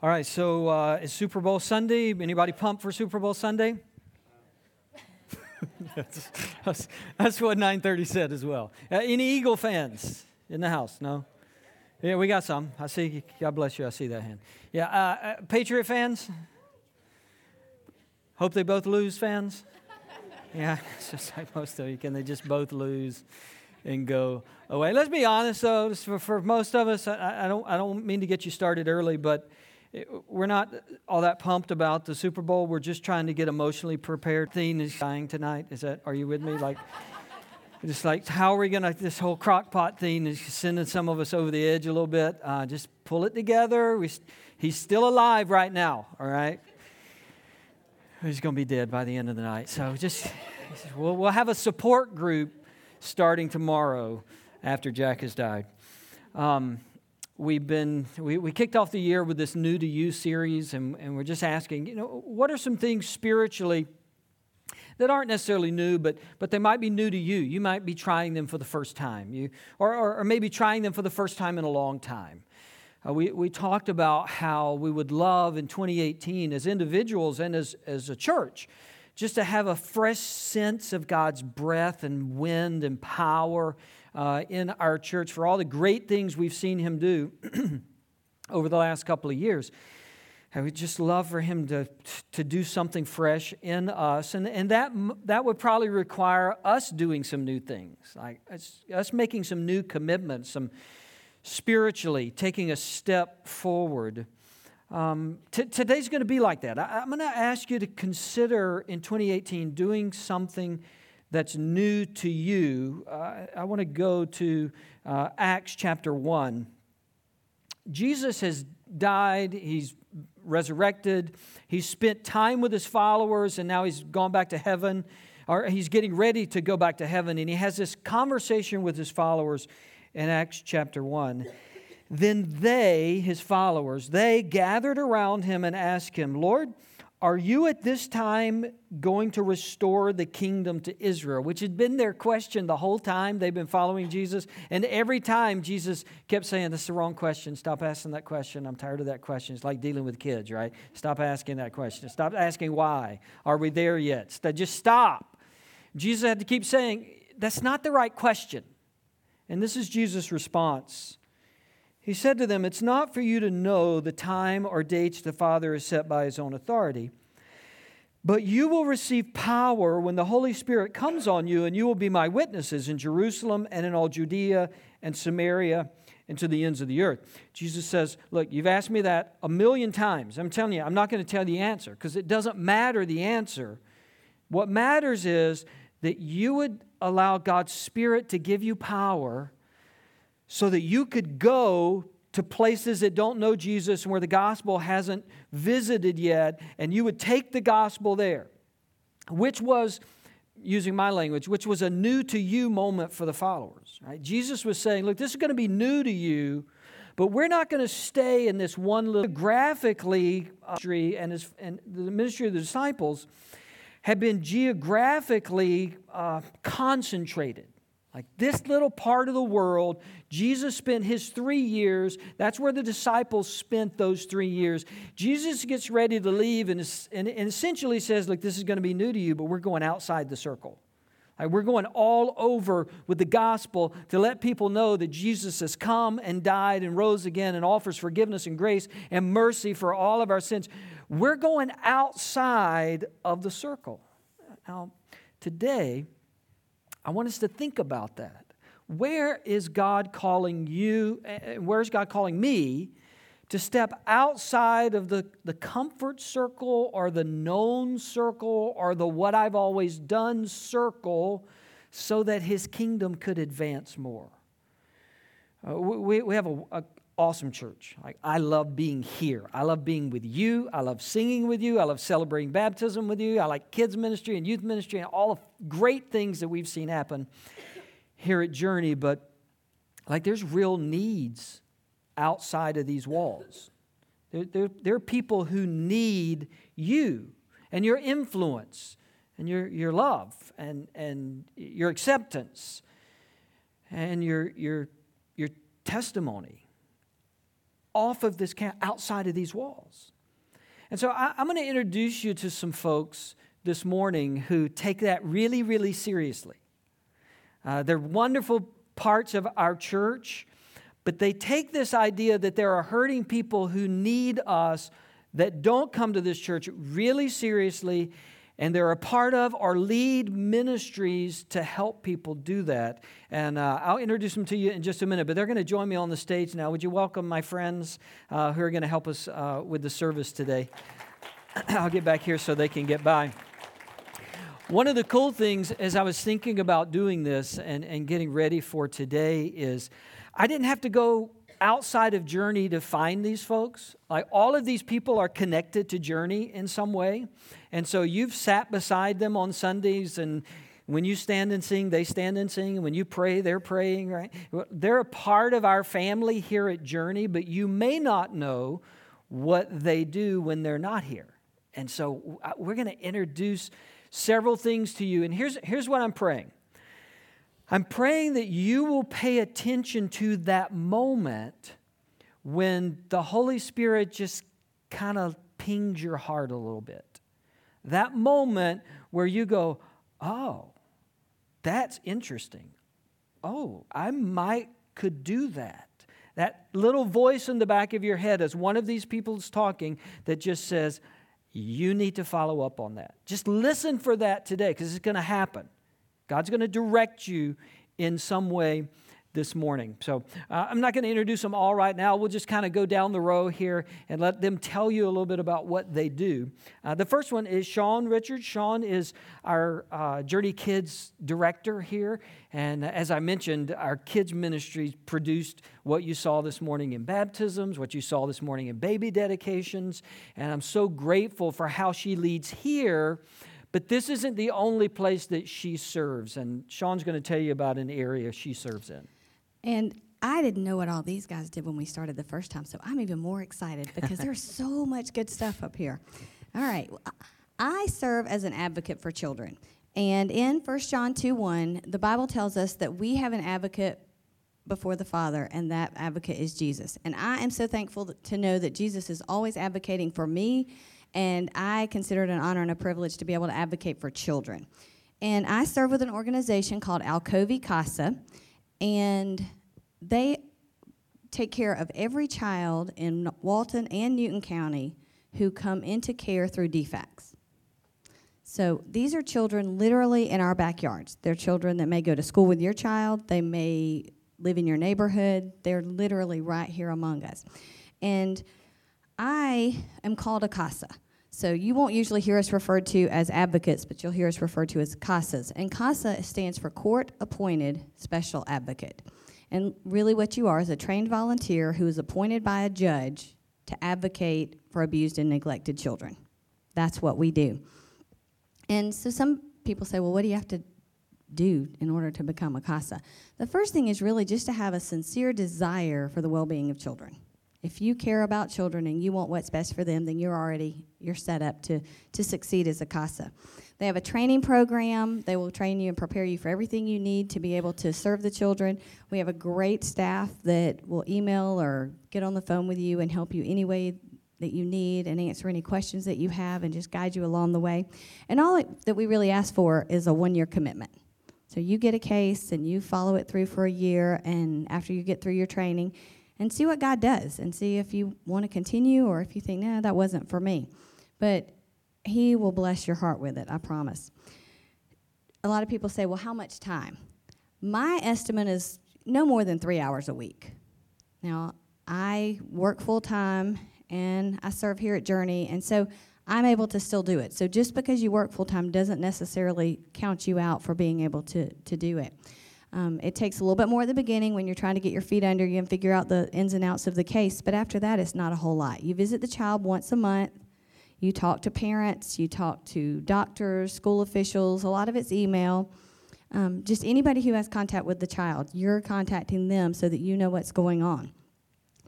All right, so uh, it's Super Bowl Sunday. Anybody pumped for Super Bowl Sunday? that's, that's, that's, what 930 said as well. Uh, any Eagle fans in the house? No? Yeah, we got some. I see. God bless you. I see that hand. Yeah, uh, uh Patriot fans? Hope they both lose fans? Yeah, it's just like most of you. Can they just both lose and go away? Let's be honest, though. For, for most of us, I, I, don't, I don't mean to get you started early, but we're not all that pumped about the Super Bowl. We're just trying to get emotionally prepared. Theme is dying tonight. Is that? Are you with me? Like, just like how are we gonna? This whole crockpot thing is sending some of us over the edge a little bit. Uh, just pull it together. We, he's still alive right now. All right. He's gonna be dead by the end of the night. So just we'll, we'll have a support group starting tomorrow after Jack has died. Um, we've been we, we kicked off the year with this new to you series and, and we're just asking you know what are some things spiritually that aren't necessarily new but but they might be new to you. You might be trying them for the first time. You or, or, or maybe trying them for the first time in a long time. Uh, we, we talked about how we would love in 2018 as individuals and as, as a church just to have a fresh sense of god's breath and wind and power uh, in our church for all the great things we've seen him do over the last couple of years. I would just love for him to, to do something fresh in us. And, and that, that would probably require us doing some new things, like us, making some new commitments, some spiritually taking a step forward. Um, t- today's going to be like that. I, I'm going to ask you to consider in 2018 doing something that's new to you, uh, I want to go to uh, Acts chapter 1. Jesus has died, he's resurrected, he's spent time with his followers, and now he's gone back to heaven, or he's getting ready to go back to heaven, and he has this conversation with his followers in Acts chapter 1. Then they, his followers, they gathered around him and asked him, Lord, are you at this time going to restore the kingdom to Israel? Which had been their question the whole time they've been following Jesus. And every time Jesus kept saying, This is the wrong question. Stop asking that question. I'm tired of that question. It's like dealing with kids, right? Stop asking that question. Stop asking why. Are we there yet? Just stop. Jesus had to keep saying, That's not the right question. And this is Jesus' response. He said to them, It's not for you to know the time or dates the Father has set by his own authority, but you will receive power when the Holy Spirit comes on you, and you will be my witnesses in Jerusalem and in all Judea and Samaria and to the ends of the earth. Jesus says, Look, you've asked me that a million times. I'm telling you, I'm not going to tell the answer because it doesn't matter the answer. What matters is that you would allow God's Spirit to give you power so that you could go to places that don't know Jesus and where the gospel hasn't visited yet, and you would take the gospel there, which was, using my language, which was a new to you moment for the followers. Right? Jesus was saying, Look, this is going to be new to you, but we're not going to stay in this one little graphically ministry and, his, and the ministry of the disciples had been geographically uh, concentrated. Like this little part of the world, Jesus spent his three years. That's where the disciples spent those three years. Jesus gets ready to leave and, and, and essentially says, Look, this is going to be new to you, but we're going outside the circle. Like we're going all over with the gospel to let people know that Jesus has come and died and rose again and offers forgiveness and grace and mercy for all of our sins. We're going outside of the circle. Now, today, I want us to think about that. Where is God calling you, and where is God calling me to step outside of the, the comfort circle or the known circle or the what I've always done circle so that His kingdom could advance more? Uh, we, we have a, a, awesome church. Like, I love being here. I love being with you. I love singing with you. I love celebrating baptism with you. I like kids ministry and youth ministry and all the great things that we've seen happen here at Journey. But like, there's real needs outside of these walls. There, there, there are people who need you and your influence and your, your love and, and your acceptance and your, your, your testimony off of this camp, outside of these walls. And so I, I'm going to introduce you to some folks this morning who take that really, really seriously. Uh, they're wonderful parts of our church, but they take this idea that there are hurting people who need us that don't come to this church really seriously, and they're a part of or lead ministries to help people do that. And uh, I'll introduce them to you in just a minute, but they're going to join me on the stage now. Would you welcome my friends uh, who are going to help us uh, with the service today? I'll get back here so they can get by. One of the cool things as I was thinking about doing this and, and getting ready for today is I didn't have to go outside of Journey to find these folks. Like all of these people are connected to Journey in some way. And so you've sat beside them on Sundays and when you stand and sing, they stand and sing. And when you pray, they're praying, right? They're a part of our family here at Journey, but you may not know what they do when they're not here. And so uh, we're going to introduce several things to you. And here's, here's what I'm praying I'm praying that you will pay attention to that moment when the Holy Spirit just kind of pings your heart a little bit. That moment where you go, oh, that's interesting. Oh, I might could do that. That little voice in the back of your head as one of these people is talking that just says, you need to follow up on that. Just listen for that today because it's going to happen. God's going to direct you in some way this morning. So uh, I'm not going to introduce them all right now. We'll just kind of go down the row here and let them tell you a little bit about what they do. Uh, the first one is Sean Richards. Sean is our uh, Journey Kids director here. And as I mentioned, our kids ministry produced what you saw this morning in baptisms, what you saw this morning in baby dedications. And I'm so grateful for how she leads here. But this isn't the only place that she serves. And Sean's going to tell you about an area she serves in. And I didn't know what all these guys did when we started the first time, so I'm even more excited because there's so much good stuff up here. All right. I serve as an advocate for children. And in 1 John 2 1, the Bible tells us that we have an advocate before the Father, and that advocate is Jesus. And I am so thankful to know that Jesus is always advocating for me, and I consider it an honor and a privilege to be able to advocate for children. And I serve with an organization called Alcovy Casa and they take care of every child in Walton and Newton County who come into care through DFACS. So these are children literally in our backyards. They're children that may go to school with your child, they may live in your neighborhood, they're literally right here among us. And I am called a CASA. So you won't usually hear us referred to as advocates, but you'll hear us referred to as CASAs. And CASA stands for Court Appointed Special Advocate. And really, what you are is a trained volunteer who is appointed by a judge to advocate for abused and neglected children. That's what we do. And so some people say, well, what do you have to do in order to become a CASA? The first thing is really just to have a sincere desire for the well being of children. If you care about children and you want what's best for them, then you're already you're set up to to succeed as a CASA. They have a training program. They will train you and prepare you for everything you need to be able to serve the children. We have a great staff that will email or get on the phone with you and help you any way that you need and answer any questions that you have and just guide you along the way. And all that we really ask for is a one year commitment. So you get a case and you follow it through for a year, and after you get through your training, and see what God does and see if you want to continue or if you think, nah, that wasn't for me. But He will bless your heart with it, I promise. A lot of people say, well, how much time? My estimate is no more than three hours a week. Now, I work full time and I serve here at Journey, and so I'm able to still do it. So just because you work full time doesn't necessarily count you out for being able to, to do it. Um, it takes a little bit more at the beginning when you're trying to get your feet under you and figure out the ins and outs of the case, but after that, it's not a whole lot. You visit the child once a month, you talk to parents, you talk to doctors, school officials, a lot of it's email. Um, just anybody who has contact with the child, you're contacting them so that you know what's going on.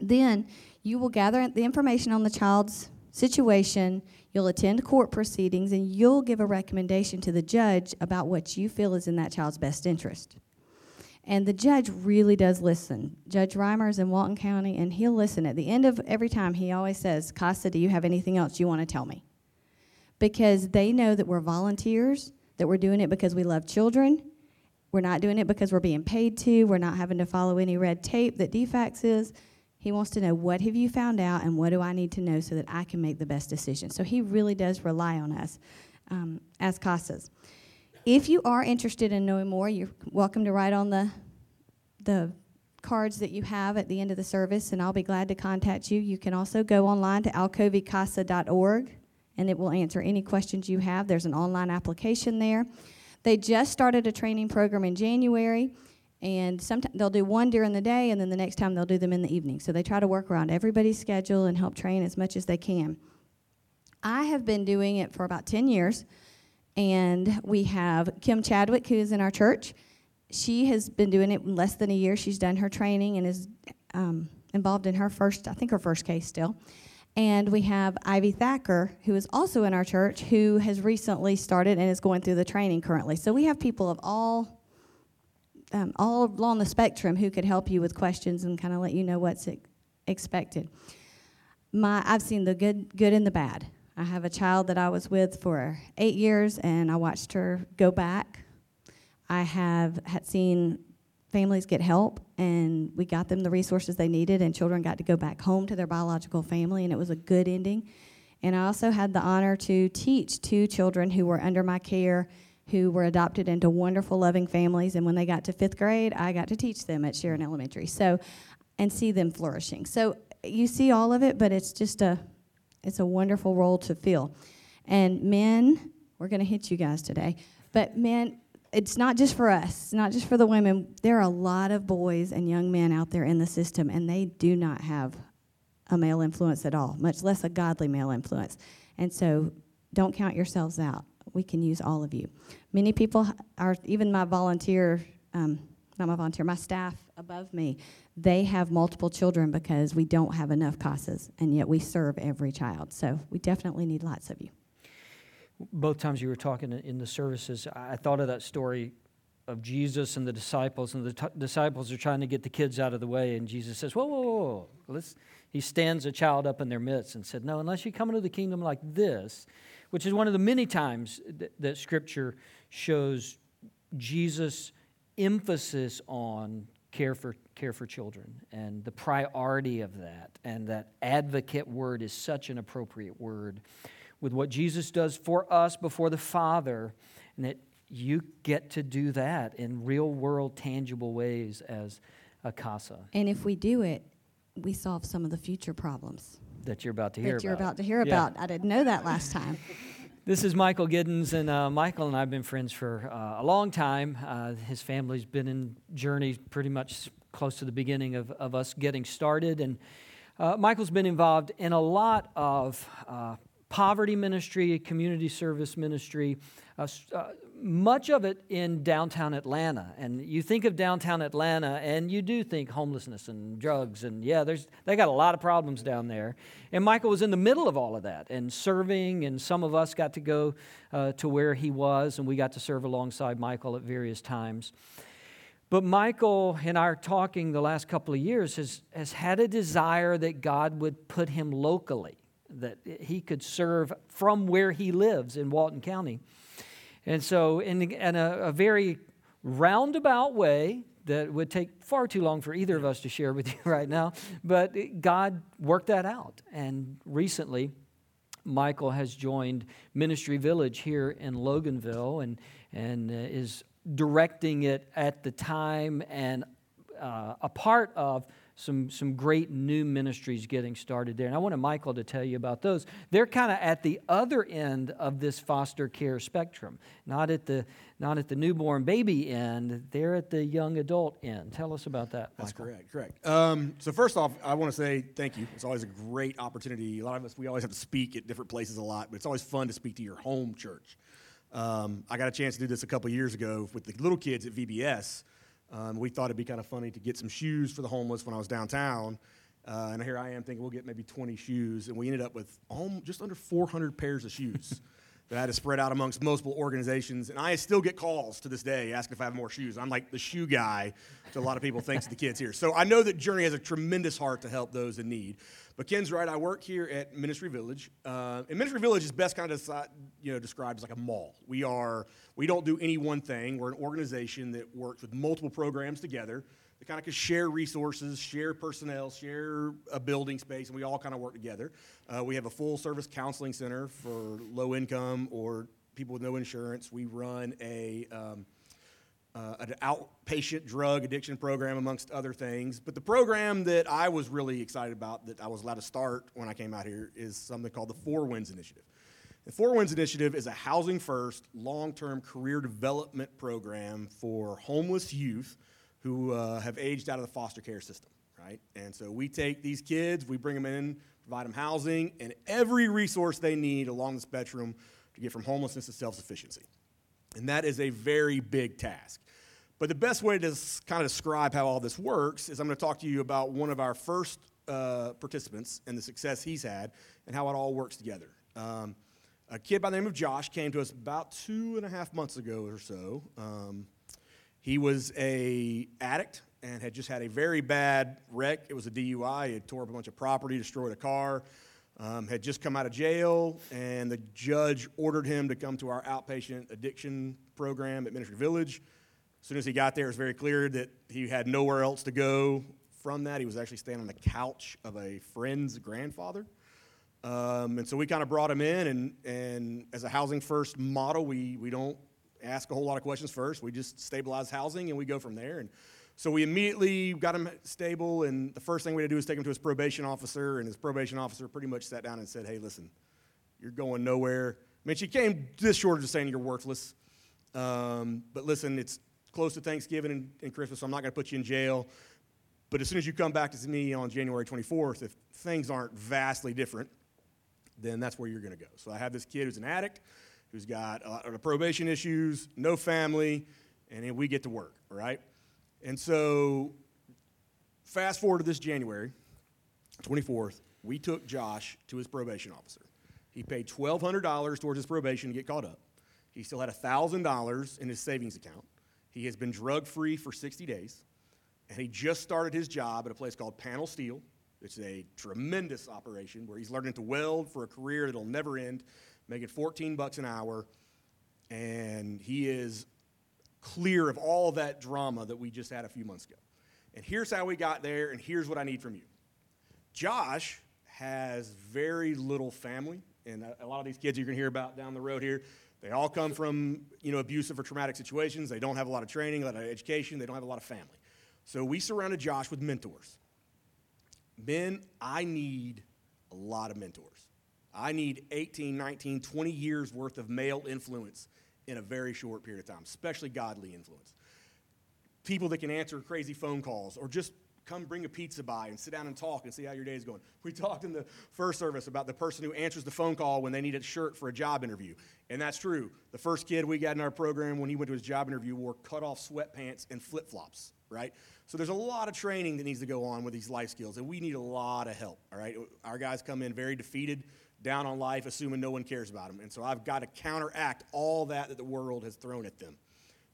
Then you will gather the information on the child's situation, you'll attend court proceedings, and you'll give a recommendation to the judge about what you feel is in that child's best interest. And the judge really does listen. Judge Reimer's in Walton County, and he'll listen. At the end of every time, he always says, Casa, do you have anything else you want to tell me? Because they know that we're volunteers, that we're doing it because we love children. We're not doing it because we're being paid to. We're not having to follow any red tape that DFACS is. He wants to know what have you found out and what do I need to know so that I can make the best decision. So he really does rely on us um, as CASAs. If you are interested in knowing more, you're welcome to write on the the cards that you have at the end of the service, and I'll be glad to contact you. You can also go online to alcovycasa.org, and it will answer any questions you have. There's an online application there. They just started a training program in January, and sometimes they'll do one during the day, and then the next time they'll do them in the evening. So they try to work around everybody's schedule and help train as much as they can. I have been doing it for about 10 years. And we have Kim Chadwick, who is in our church. She has been doing it less than a year. She's done her training and is um, involved in her first, I think her first case still. And we have Ivy Thacker, who is also in our church, who has recently started and is going through the training currently. So we have people of all, um, all along the spectrum who could help you with questions and kind of let you know what's expected. My, I've seen the good, good and the bad. I have a child that I was with for eight years, and I watched her go back. I have had seen families get help, and we got them the resources they needed, and children got to go back home to their biological family, and it was a good ending. And I also had the honor to teach two children who were under my care, who were adopted into wonderful, loving families. And when they got to fifth grade, I got to teach them at Sharon Elementary. So, and see them flourishing. So you see all of it, but it's just a it's a wonderful role to fill. And men, we're going to hit you guys today, but men, it's not just for us, it's not just for the women. There are a lot of boys and young men out there in the system, and they do not have a male influence at all, much less a godly male influence. And so don't count yourselves out. We can use all of you. Many people are, even my volunteer, um, not my volunteer, my staff above me, they have multiple children because we don't have enough CASAs, and yet we serve every child. So we definitely need lots of you. Both times you were talking in the services, I thought of that story of Jesus and the disciples, and the t- disciples are trying to get the kids out of the way, and Jesus says, "Whoa, whoa, whoa!" Let's, he stands a child up in their midst and said, "No, unless you come into the kingdom like this," which is one of the many times that, that Scripture shows Jesus' emphasis on care for care for children and the priority of that and that advocate word is such an appropriate word with what Jesus does for us before the Father and that you get to do that in real world tangible ways as a casa. And if we do it, we solve some of the future problems that you're about to hear that you're about. about to hear yeah. about. I didn't know that last time. This is Michael Giddens, and uh, Michael and I have been friends for uh, a long time. Uh, his family's been in journey pretty much close to the beginning of, of us getting started. And uh, Michael's been involved in a lot of uh, poverty ministry, community service ministry, uh, much of it in downtown Atlanta. And you think of downtown Atlanta, and you do think homelessness and drugs, and yeah, there's they got a lot of problems down there. And Michael was in the middle of all of that and serving, and some of us got to go uh, to where he was, and we got to serve alongside Michael at various times. But Michael, in our talking the last couple of years, has, has had a desire that God would put him locally, that he could serve from where he lives in Walton County. And so, in, in a, a very roundabout way, that would take far too long for either of us to share with you right now, but God worked that out. And recently, Michael has joined Ministry Village here in Loganville and, and uh, is directing it at the time and uh, a part of some, some great new ministries getting started there. And I wanted Michael to tell you about those. They're kind of at the other end of this foster care spectrum, not at the, not at the newborn baby end, they're at the young adult end. Tell us about that. That's correct, correct. Um, so, first off, I want to say thank you. It's always a great opportunity. A lot of us, we always have to speak at different places a lot, but it's always fun to speak to your home church. Um, I got a chance to do this a couple years ago with the little kids at VBS. Um, we thought it'd be kind of funny to get some shoes for the homeless when I was downtown. Uh, and here I am thinking we'll get maybe 20 shoes. And we ended up with just under 400 pairs of shoes that is spread out amongst multiple organizations. And I still get calls to this day asking if I have more shoes. I'm like the shoe guy to a lot of people, thanks to the kids here. So I know that Journey has a tremendous heart to help those in need. But Ken's right. I work here at Ministry Village, uh, and Ministry Village is best kind of you know described as like a mall. We are we don't do any one thing. We're an organization that works with multiple programs together kind of can share resources, share personnel, share a building space, and we all kind of work together. Uh, we have a full service counseling center for low income or people with no insurance. We run a um, uh, an outpatient drug addiction program, amongst other things. But the program that I was really excited about, that I was allowed to start when I came out here, is something called the Four Winds Initiative. The Four Winds Initiative is a housing first, long term career development program for homeless youth who uh, have aged out of the foster care system, right? And so we take these kids, we bring them in, provide them housing, and every resource they need along the spectrum to get from homelessness to self sufficiency. And that is a very big task. But the best way to kind of describe how all this works is I'm going to talk to you about one of our first uh, participants and the success he's had and how it all works together. Um, a kid by the name of Josh came to us about two and a half months ago or so. Um, he was a addict and had just had a very bad wreck. It was a DUI. He had tore up a bunch of property, destroyed a car, um, had just come out of jail, and the judge ordered him to come to our outpatient addiction program at Ministry Village. As soon as he got there, it was very clear that he had nowhere else to go from that. He was actually staying on the couch of a friend's grandfather. Um, and so we kind of brought him in, and, and as a housing first model, we, we don't ask a whole lot of questions first. We just stabilize housing and we go from there. And so we immediately got him stable. And the first thing we had to do was take him to his probation officer. And his probation officer pretty much sat down and said, Hey, listen, you're going nowhere. I mean, she came this short of saying you're worthless. Um, but listen, it's close to Thanksgiving and, and Christmas, so I'm not going to put you in jail. But as soon as you come back to me on January 24th, if things aren't vastly different, then that's where you're going to go. So I have this kid who's an addict who's got a lot of probation issues, no family, and then we get to work, right? And so, fast forward to this January 24th, we took Josh to his probation officer. He paid $1,200 towards his probation to get caught up. He still had $1,000 in his savings account. He has been drug free for 60 days. And he just started his job at a place called Panel Steel. It's a tremendous operation where he's learning to weld for a career that'll never end making 14 bucks an hour, and he is clear of all that drama that we just had a few months ago. And here's how we got there, and here's what I need from you. Josh has very little family, and a lot of these kids you're going to hear about down the road here, they all come from you know abusive or traumatic situations. They don't have a lot of training, a lot of education. They don't have a lot of family. So we surrounded Josh with mentors. Men, I need a lot of mentors. I need 18, 19, 20 years worth of male influence in a very short period of time, especially godly influence. People that can answer crazy phone calls or just come bring a pizza by and sit down and talk and see how your day is going. We talked in the first service about the person who answers the phone call when they need a shirt for a job interview. And that's true. The first kid we got in our program when he went to his job interview wore cut off sweatpants and flip flops, right? So there's a lot of training that needs to go on with these life skills, and we need a lot of help, all right? Our guys come in very defeated down on life, assuming no one cares about them. And so I've got to counteract all that that the world has thrown at them.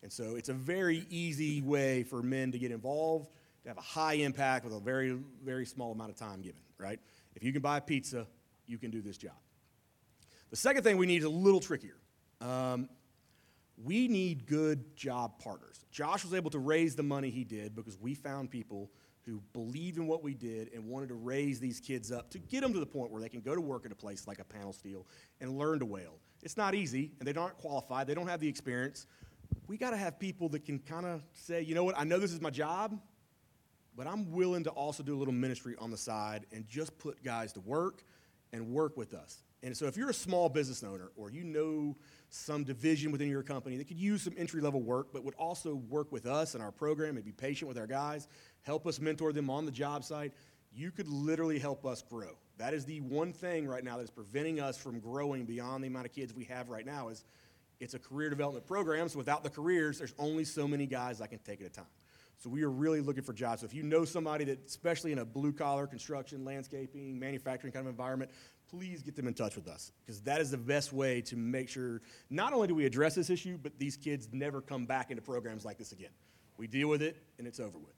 And so it's a very easy way for men to get involved, to have a high impact with a very, very small amount of time given, right? If you can buy pizza, you can do this job. The second thing we need is a little trickier. Um, we need good job partners. Josh was able to raise the money he did because we found people who believed in what we did and wanted to raise these kids up to get them to the point where they can go to work at a place like a panel steel and learn to weld. It's not easy, and they aren't qualified, they don't have the experience. We got to have people that can kind of say, you know what, I know this is my job, but I'm willing to also do a little ministry on the side and just put guys to work and work with us. And so if you're a small business owner or you know some division within your company that could use some entry level work, but would also work with us and our program and be patient with our guys, help us mentor them on the job site, you could literally help us grow. That is the one thing right now that is preventing us from growing beyond the amount of kids we have right now is it's a career development program, so without the careers, there's only so many guys I can take at a time. So we are really looking for jobs. So if you know somebody that, especially in a blue collar, construction, landscaping, manufacturing kind of environment, please get them in touch with us because that is the best way to make sure not only do we address this issue, but these kids never come back into programs like this again. We deal with it and it's over with.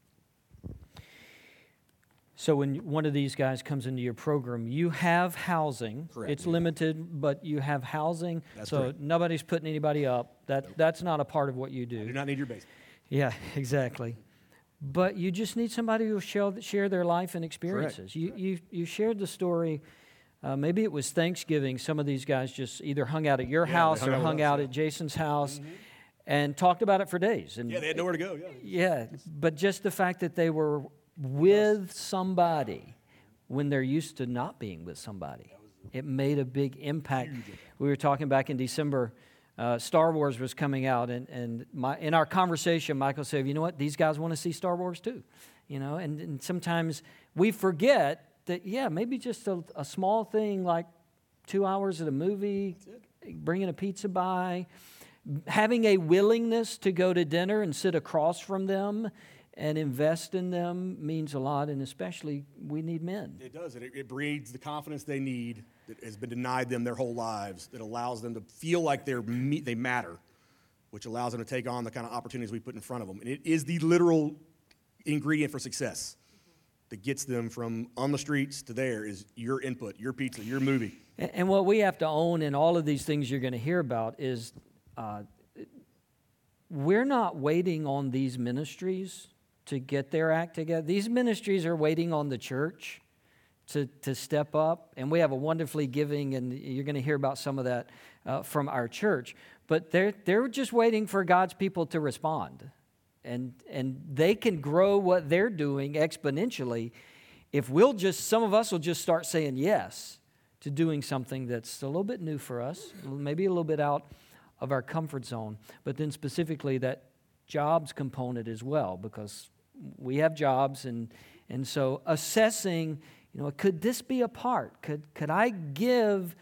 So when one of these guys comes into your program, you have housing. Correct. It's limited, but you have housing. That's so correct. nobody's putting anybody up. That that's not a part of what you I do do. not need your basement. Yeah, exactly. But you just need somebody who will share, share their life and experiences. Correct. You, you you shared the story. Uh, maybe it was Thanksgiving. Some of these guys just either hung out at your Yeah, house hung or out hung out at Jason's house, and talked about it for days. And Yeah, they had nowhere to go. Yeah. yeah, but just the fact that they were with somebody when they're used to not being with somebody, it made a big impact. We were talking back in December. Uh, Star Wars was coming out, and, and my, in our conversation, Michael said, "You know what? These guys want to see Star Wars too, you know." And, and sometimes we forget that, yeah, maybe just a, a small thing like two hours at a movie, bringing a pizza by, having a willingness to go to dinner and sit across from them and invest in them means a lot, and especially we need men. It does. It, it breeds the confidence they need that has been denied them their whole lives, that allows them to feel like they're they matter, which allows them to take on the kind of opportunities we put in front of them. And it is the literal ingredient for success that gets them from on the streets to there is your input, your pizza, your movie. And, and what we have to own in all of these things you're going to hear about is uh, we're not waiting on these ministries to get their act together. These ministries are waiting on the church to, to step up. And we have a wonderfully giving, and you're going to hear about some of that uh, from our church. But they're, they're just waiting for God's people to respond. And, and they can grow what they're doing exponentially if we'll just, some of us will just start saying yes to doing something that's a little bit new for us, maybe a little bit out of our comfort zone, but then specifically that jobs component as well, because we have jobs, and, and so assessing, you know, could this be a part? Could, could I give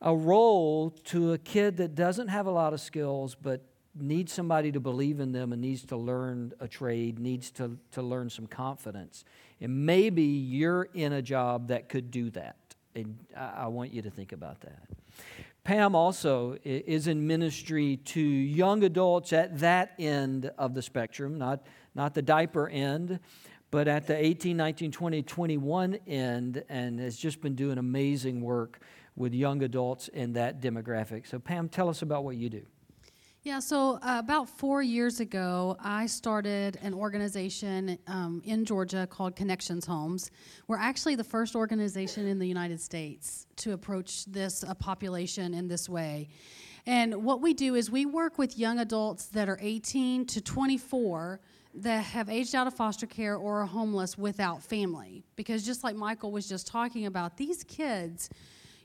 a role to a kid that doesn't have a lot of skills, but needs somebody to believe in them and needs to learn a trade, needs to, to learn some confidence? And maybe you're in a job that could do that. And I, I want you to think about that. Pam also is in ministry to young adults at that end of the spectrum, not, not the diaper end, but at the 18, 19, 20, 21 end, and has just been doing amazing work with young adults in that demographic. So, Pam, tell us about what you do. Yeah, so uh, about four years ago, I started an organization um, in Georgia called Connections Homes. We're actually the first organization in the United States to approach this uh, population in this way. And what we do is we work with young adults that are 18 to 24 that have aged out of foster care or are homeless without family. Because just like Michael was just talking about, these kids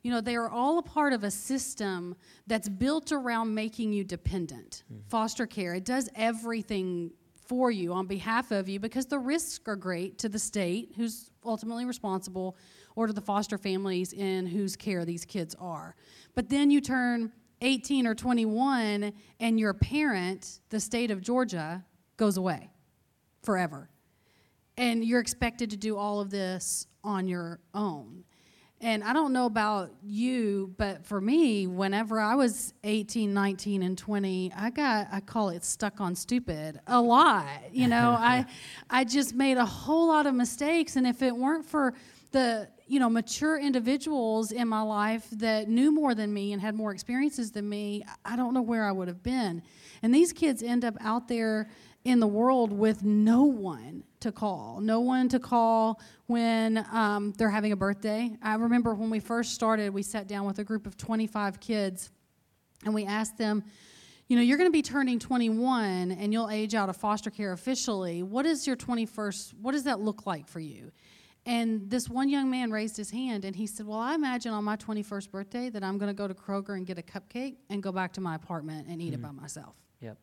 you know, they are all a part of a system that's built around making you dependent. Mm-hmm. Foster care, it does everything for you on behalf of you because the risks are great to the state, who's ultimately responsible, or to the foster families in whose care these kids are. But then you turn 18 or 21, and your parent, the state of Georgia, goes away forever. And you're expected to do all of this on your own. And I don't know about you, but for me, whenever I was 18, 19, and 20, I got, I call it stuck on stupid a lot. You know, I, I just made a whole lot of mistakes. And if it weren't for the, you know, mature individuals in my life that knew more than me and had more experiences than me, I don't know where I would have been. And these kids end up out there in the world with no one to call, no one to call when um, they're having a birthday. I remember when we first started, we sat down with a group of 25 kids and we asked them, you know, you're going to be turning 21 and you'll age out of foster care officially. What is your 21st, what does that look like for you? And this one young man raised his hand and he said, Well, I imagine on my 21st birthday that I'm going to go to Kroger and get a cupcake and go back to my apartment and eat it by myself. Yep.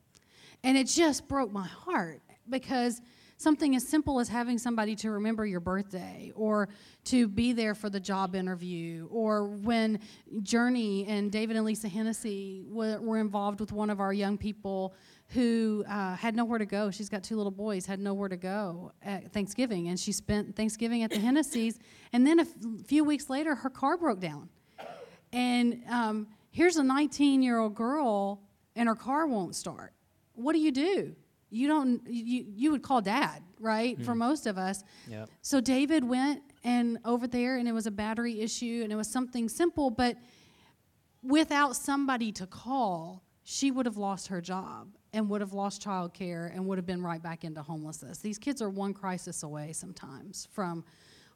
And it just broke my heart because something as simple as having somebody to remember your birthday or to be there for the job interview or when Journey and David and Lisa Hennessy were, involved with one of our young people who uh, had nowhere to go. She's got two little boys, had nowhere to go at Thanksgiving, and she spent Thanksgiving at the Hennessy's. And then a f- few weeks later, her car broke down. And um, here's a 19 year old girl, and her car won't start. What do you do? You don't. You you would call dad, right? For mm. most of us. Yep. So David went and over there, and it was a battery issue, and it was something simple, but without somebody to call, she would have lost her job and would have lost childcare and would have been right back into homelessness. These kids are one crisis away sometimes from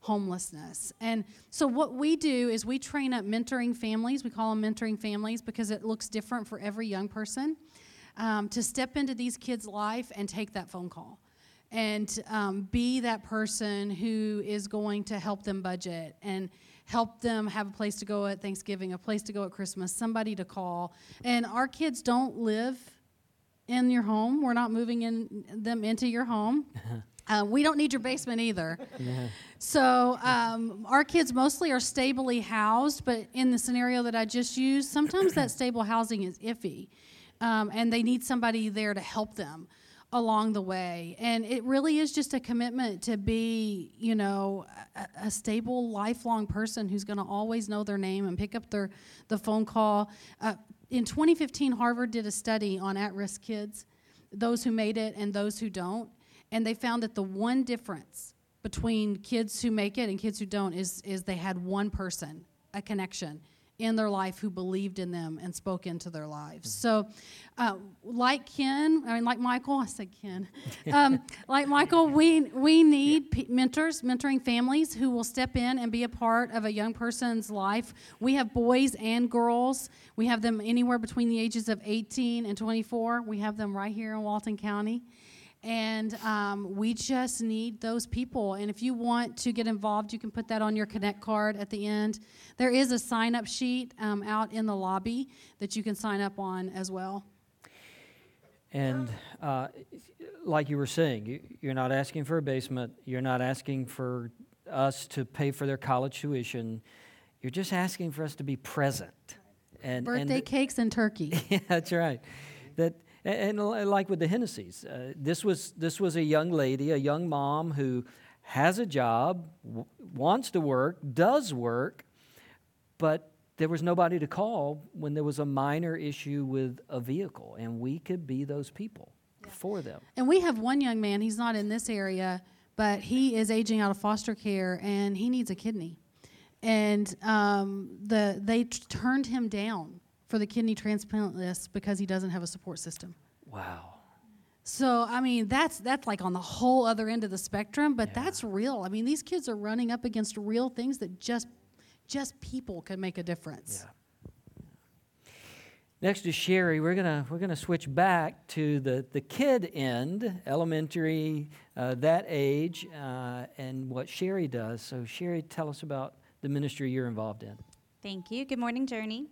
homelessness. And so what we do is we train up mentoring families. We call them mentoring families because it looks different for every young person um, to step into these kids' life and take that phone call and um, be that person who is going to help them budget and help them have a place to go at Thanksgiving, a place to go at Christmas, somebody to call. And our kids don't live in your home. We're not moving in them into your home. Uh, we don't need your basement either. So um, our kids mostly are stably housed, but in the scenario that I just used, sometimes that stable housing is iffy, um, and they need somebody there to help them along the way. And it really is just a commitment to be, you know, a, a stable, lifelong person who's going to always know their name and pick up their the phone call. Uh, in 2015, Harvard did a study on at-risk kids, those who made it and those who don't, and they found that the one difference between kids who make it and kids who don't is is they had one person, a connection in their life who believed in them and spoke into their lives. So, uh, like Ken, I mean, like Michael, I said Ken, um, like Michael, we we need p- mentors, mentoring families who will step in and be a part of a young person's life. We have boys and girls. We have them anywhere between the ages of 18 and 24. We have them right here in Walton County. And um, we just need those people. And if you want to get involved, you can put that on your Connect card at the end. There is a sign up sheet um, out in the lobby that you can sign up on as well. And uh, like you were saying, you, you're not asking for a basement. You're not asking for us to pay for their college tuition. You're just asking for us to be present. And, Birthday and cakes and turkey. yeah, that's right. That and, and like with the Hennessy's, uh, this was this was a young lady, a young mom who has a job, w- wants to work, does work, but there was nobody to call when there was a minor issue with a vehicle, and we could be those people for them. And we have one young man, he's not in this area, but he is aging out of foster care and he needs a kidney. And um, the, they t- turned him down for the kidney transplant list because he doesn't have a support system. Wow. So I mean that's that's like on the whole other end of the spectrum, but that's real. I mean these kids are running up against real things that just just people can make a difference. Yeah. Next is Sherry. We're gonna we're gonna switch back to the the kid end, elementary, uh, that age, uh, and what Sherry does. So Sherry, tell us about the ministry you're involved in. Thank you. Good morning, Journey.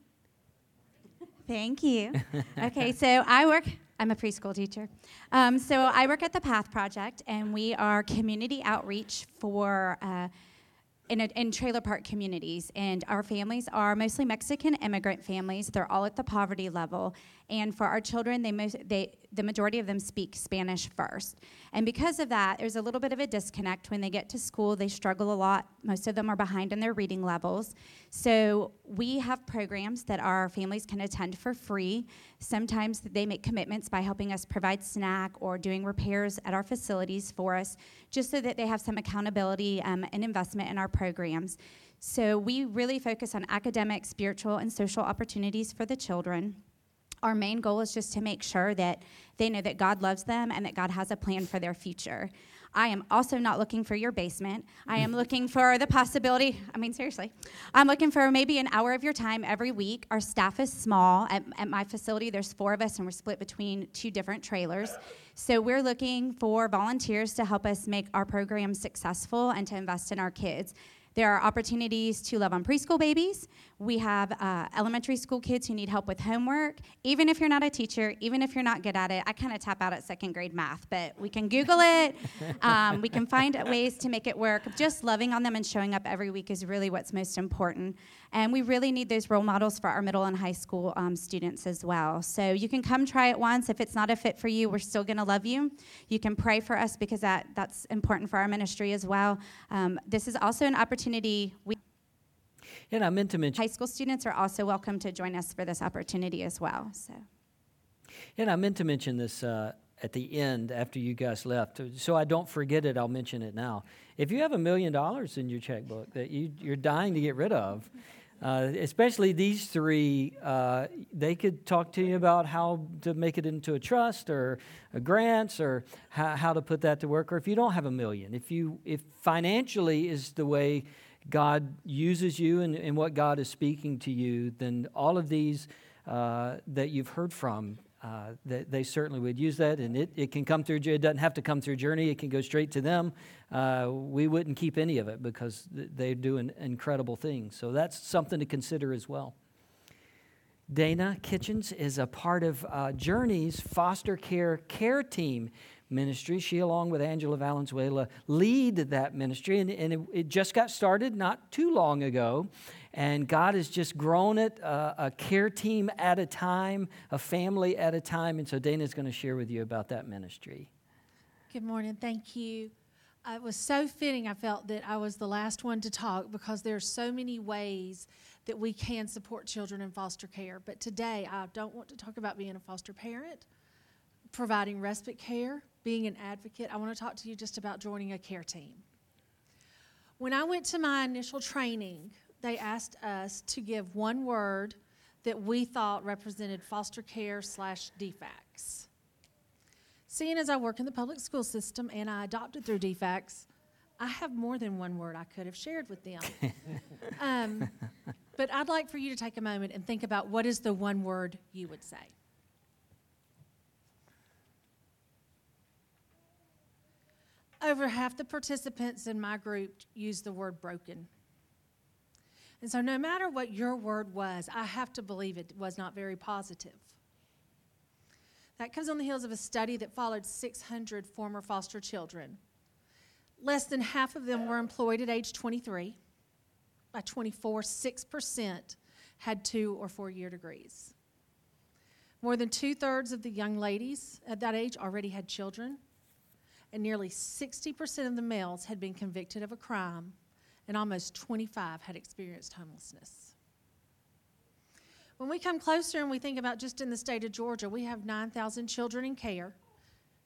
Thank you. Okay, so I work, I'm a preschool teacher. Um, so I work at the Path Project, and we are community outreach for. Uh, in, a, in trailer park communities, and our families are mostly Mexican immigrant families. They're all at the poverty level, and for our children, they, they the majority of them speak Spanish first. And because of that, there's a little bit of a disconnect when they get to school. They struggle a lot. Most of them are behind in their reading levels. So we have programs that our families can attend for free. Sometimes they make commitments by helping us provide snack or doing repairs at our facilities for us, just so that they have some accountability um, and investment in our programs. So we really focus on academic, spiritual, and social opportunities for the children our main goal is just to make sure that they know that God loves them and that God has a plan for their future. I am also not looking for your basement. I am looking for the possibility, I mean, seriously, I'm looking for maybe an hour of your time every week. Our staff is small. At, at my facility, there's four of us, and we're split between two different trailers. So we're looking for volunteers to help us make our program successful and to invest in our kids. There are opportunities to love on preschool babies. We have uh, elementary school kids who need help with homework. Even if you're not a teacher, even if you're not good at it, I kind of tap out at second grade math, but we can Google it. um, we can find ways to make it work. Just loving on them and showing up every week is really what's most important. And we really need those role models for our middle and high school um, students as well. So you can come try it once. If it's not a fit for you, we're still going to love you. You can pray for us because that, that's important for our ministry as well. Um, this is also an opportunity. We And I meant to mention, high school students are also welcome to join us for this opportunity as well. So. and I meant to mention this uh, at the end after you guys left, so I don't forget it. I'll mention it now. If you have a million dollars in your checkbook that you, you're dying to get rid of, uh, especially these three, uh, they could talk to you about how to make it into a trust or a grants or how, how to put that to work. Or if you don't have a million, if you if financially is the way God uses you and, and what God is speaking to you, then all of these uh, that you've heard from, uh, they, they certainly would use that. And it, it can come through, it doesn't have to come through Journey, it can go straight to them. Uh, we wouldn't keep any of it because they do an incredible things. So that's something to consider as well. Dana Kitchens is a part of uh, Journey's foster care care team ministry. She, along with Angela Valenzuela, lead that ministry, and, and it, it, just got started not too long ago. And God has just grown it uh, a care team at a time, a family at a time. And so Dana's going to share with you about that ministry. Good morning. Thank you. Uh, it was so fitting, I felt, that I was the last one to talk because there are so many ways that we can support children in foster care. But today, I don't want to talk about being a foster parent, providing respite care, being an advocate. I want to talk to you just about joining a care team. When I went to my initial training, they asked us to give one word that we thought represented foster care slash DFACS. Seeing as I work in the public school system and I adopted through DFACS, I have more than one word I could have shared with them. um, but I'd like for you to take a moment and think about what is the one word you would say. Over half the participants in my group used the word broken. And so, no matter what your word was, I have to believe it was not very positive. That comes on the heels of a study that followed 600 former foster children. Less than half of them were employed at age 23. By 24, 6% had two or four year degrees. More than two thirds of the young ladies at that age already had children, and nearly 60% of the males had been convicted of a crime, and almost 25 had experienced homelessness. When we come closer and we think about just in the state of Georgia, we have 9,000 children in care,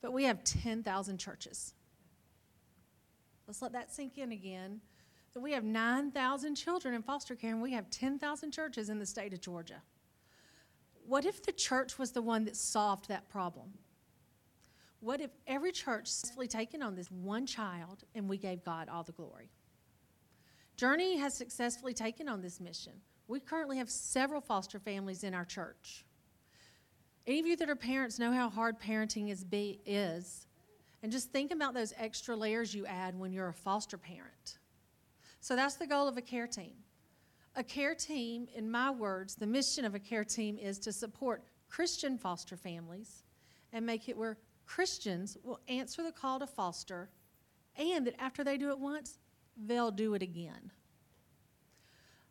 but we have 10,000 churches. Let's let that sink in again. That we have 9,000 children in foster care and we have 10,000 churches in the state of Georgia. What if the church was the one that solved that problem? What if every church successfully taken on this one child and we gave God all the glory? Journey has successfully taken on this mission. We currently have several foster families in our church. Any of you that are parents know how hard parenting is, be, is. And just think about those extra layers you add when you're a foster parent. So that's the goal of a care team. A care team, in my words, the mission of a care team is to support Christian foster families and make it where Christians will answer the call to foster and that after they do it once, they'll do it again.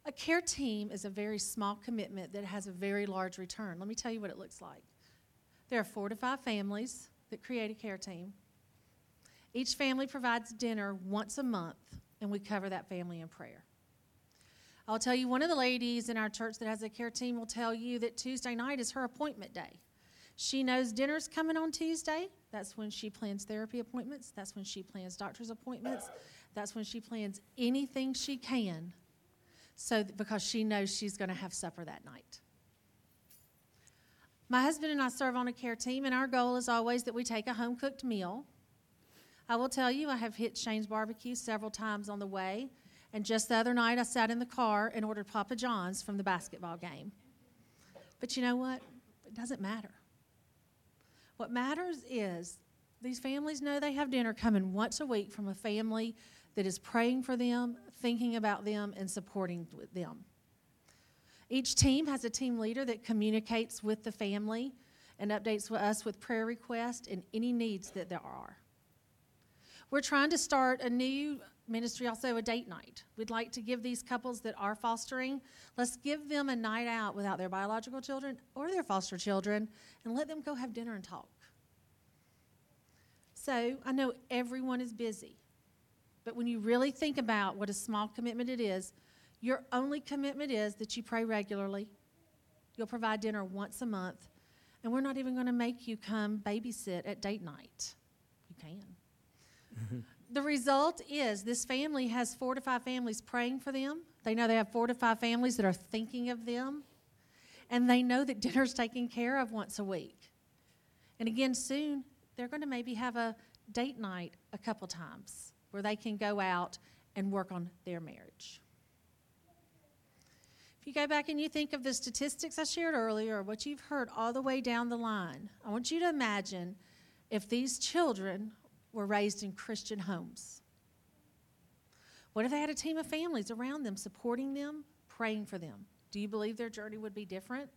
A care team is a very small commitment that has a very large return. Let me tell you what it looks like. There are four to five families that create a care team. Each family provides dinner once a month, and we cover that family in prayer. I'll tell you, one of the ladies in our church that has a care team will tell you that Tuesday night is her appointment day. She knows dinner's coming on Tuesday. That's when she plans therapy appointments. That's when she plans doctor's appointments. That's when she plans anything she can so because she knows she's going to have supper that night. My husband and I serve on a care team, and our goal is always that we take a home cooked meal. I will tell you, I have hit Shane's barbecue several times on the way, and just the other night I sat in the car and ordered Papa John's from the basketball game. But you know what? It doesn't matter. What matters is these families know they have dinner coming once a week from a family that is praying for them, thinking about them, and supporting them. Each team has a team leader that communicates with the family and updates us with prayer requests and any needs that there are. We're trying to start a new ministry, also a date night. We'd like to give these couples that are fostering, let's give them a night out without their biological children or their foster children and let them go have dinner and talk. So I know everyone is busy, but when you really think about what a small commitment it is, your only commitment is that you pray regularly. You'll provide dinner once a month, and we're not even going to make you come babysit at date night. You can. Mm-hmm. The result is this family has four to five families praying for them. They know they have four to five families that are thinking of them, and they know that dinner's taken care of once a week. And again, soon, they're going to maybe have a date night a couple times where they can go out and work on their marriage. If you go back and you think of the statistics I shared earlier, what you've heard all the way down the line, I want you to imagine if these children were raised in Christian homes. What if they had a team of families around them, supporting them, praying for them? Do you believe their journey would be different?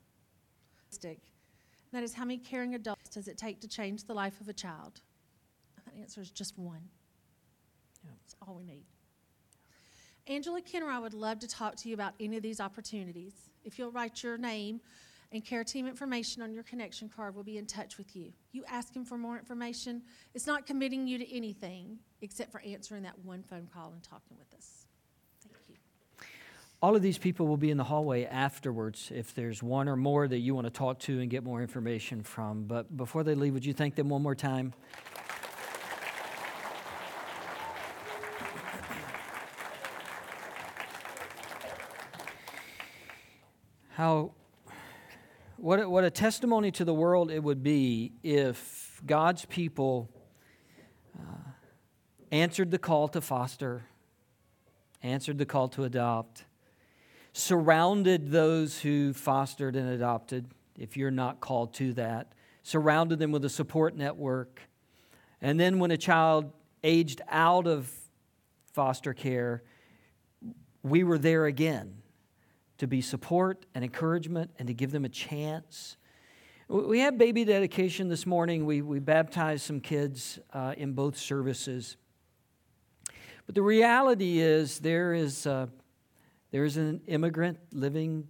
That is, how many caring adults does it take to change the life of a child? That answer is just one. That's all we need. Angela Kenner, I would love to talk to you about any of these opportunities. If you'll write your name and care team information on your connection card, we'll be in touch with you. You ask him for more information. It's not committing you to anything except for answering that one phone call and talking with us. Thank you. All of these people will be in the hallway afterwards if there's one or more that you want to talk to and get more information from. But before they leave, would you thank them one more time? How what a, what a testimony to the world it would be if God's people uh, answered the call to foster, answered the call to adopt, surrounded those who fostered and adopted, if you're not called to that, surrounded them with a support network. And then when a child aged out of foster care, we were there again to be support and encouragement and to give them a chance. We had baby dedication this morning. We, we baptized some kids uh, in both services. But the reality is, there is, uh, there is an immigrant living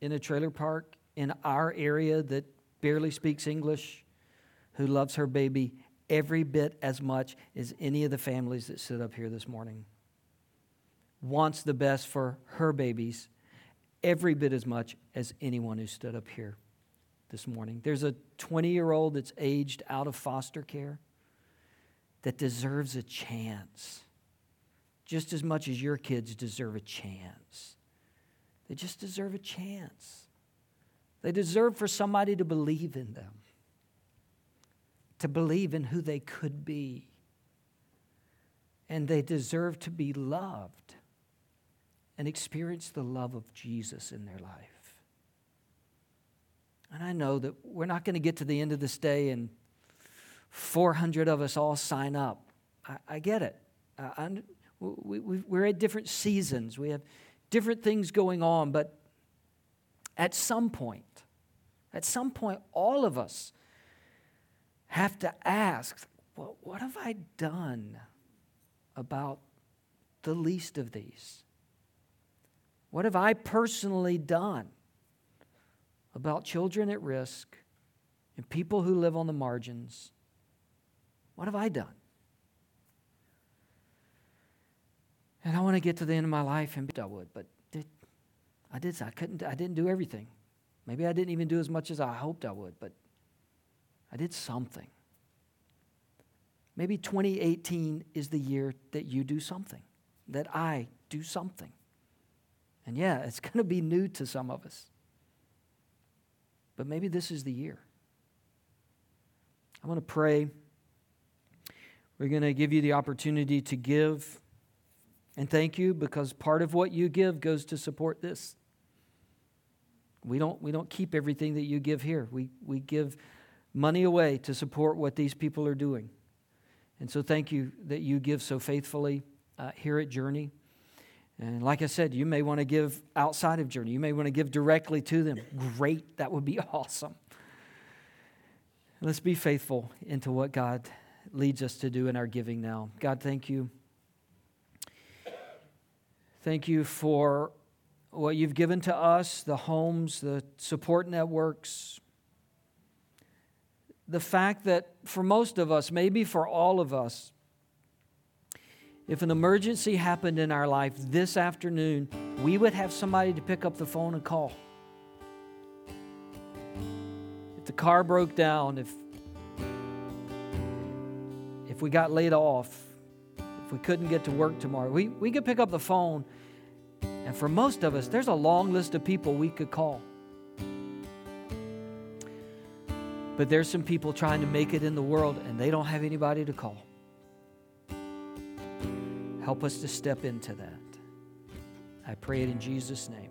in a trailer park in our area that barely speaks English who loves her baby every bit as much as any of the families that sit up here this morning. Wants the best for her babies every bit as much as anyone who stood up here this morning. There's a 20 year old that's aged out of foster care that deserves a chance just as much as your kids deserve a chance. They just deserve a chance. They deserve for somebody to believe in them, to believe in who they could be. And they deserve to be loved and experience the love of Jesus in their life. And I know that we're not going to get to the end of this day and 400 of us all sign up. I, I get it. I, we, we're at different seasons, we have different things going on, but at some point, at some point, all of us have to ask, well, what have I done about the least of these? What have I personally done about children at risk and people who live on the margins? What have I done? And I want to get to the end of my life and I would, but I did. I couldn't. I didn't do everything. Maybe I didn't even do as much as I hoped I would, but I did something. Maybe 2018 is the year that you do something, that I do something. And yeah, it's going to be new to some of us. But maybe this is the year. I'm going to pray. We're going to give you the opportunity to give. And thank you because part of what you give goes to support this. We don't, we don't keep everything that you give here. We, we give money away to support what these people are doing. And so thank you that you give so faithfully uh, here at Journey. And like I said, you may want to give outside of Journey. You may want to give directly to them. Great. That would be awesome. Let's be faithful into what God leads us to do in our giving now. God, thank you. Thank you for what you've given to us the homes, the support networks. The fact that for most of us, maybe for all of us, if an emergency happened in our life this afternoon, we would have somebody to pick up the phone and call. If the car broke down, if if we got laid off, if we couldn't get to work tomorrow, we, we could pick up the phone. And for most of us, there's a long list of people we could call. But there's some people trying to make it in the world and they don't have anybody to call. Help us to step into that. I pray it in Jesus' name.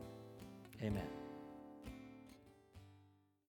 Amen.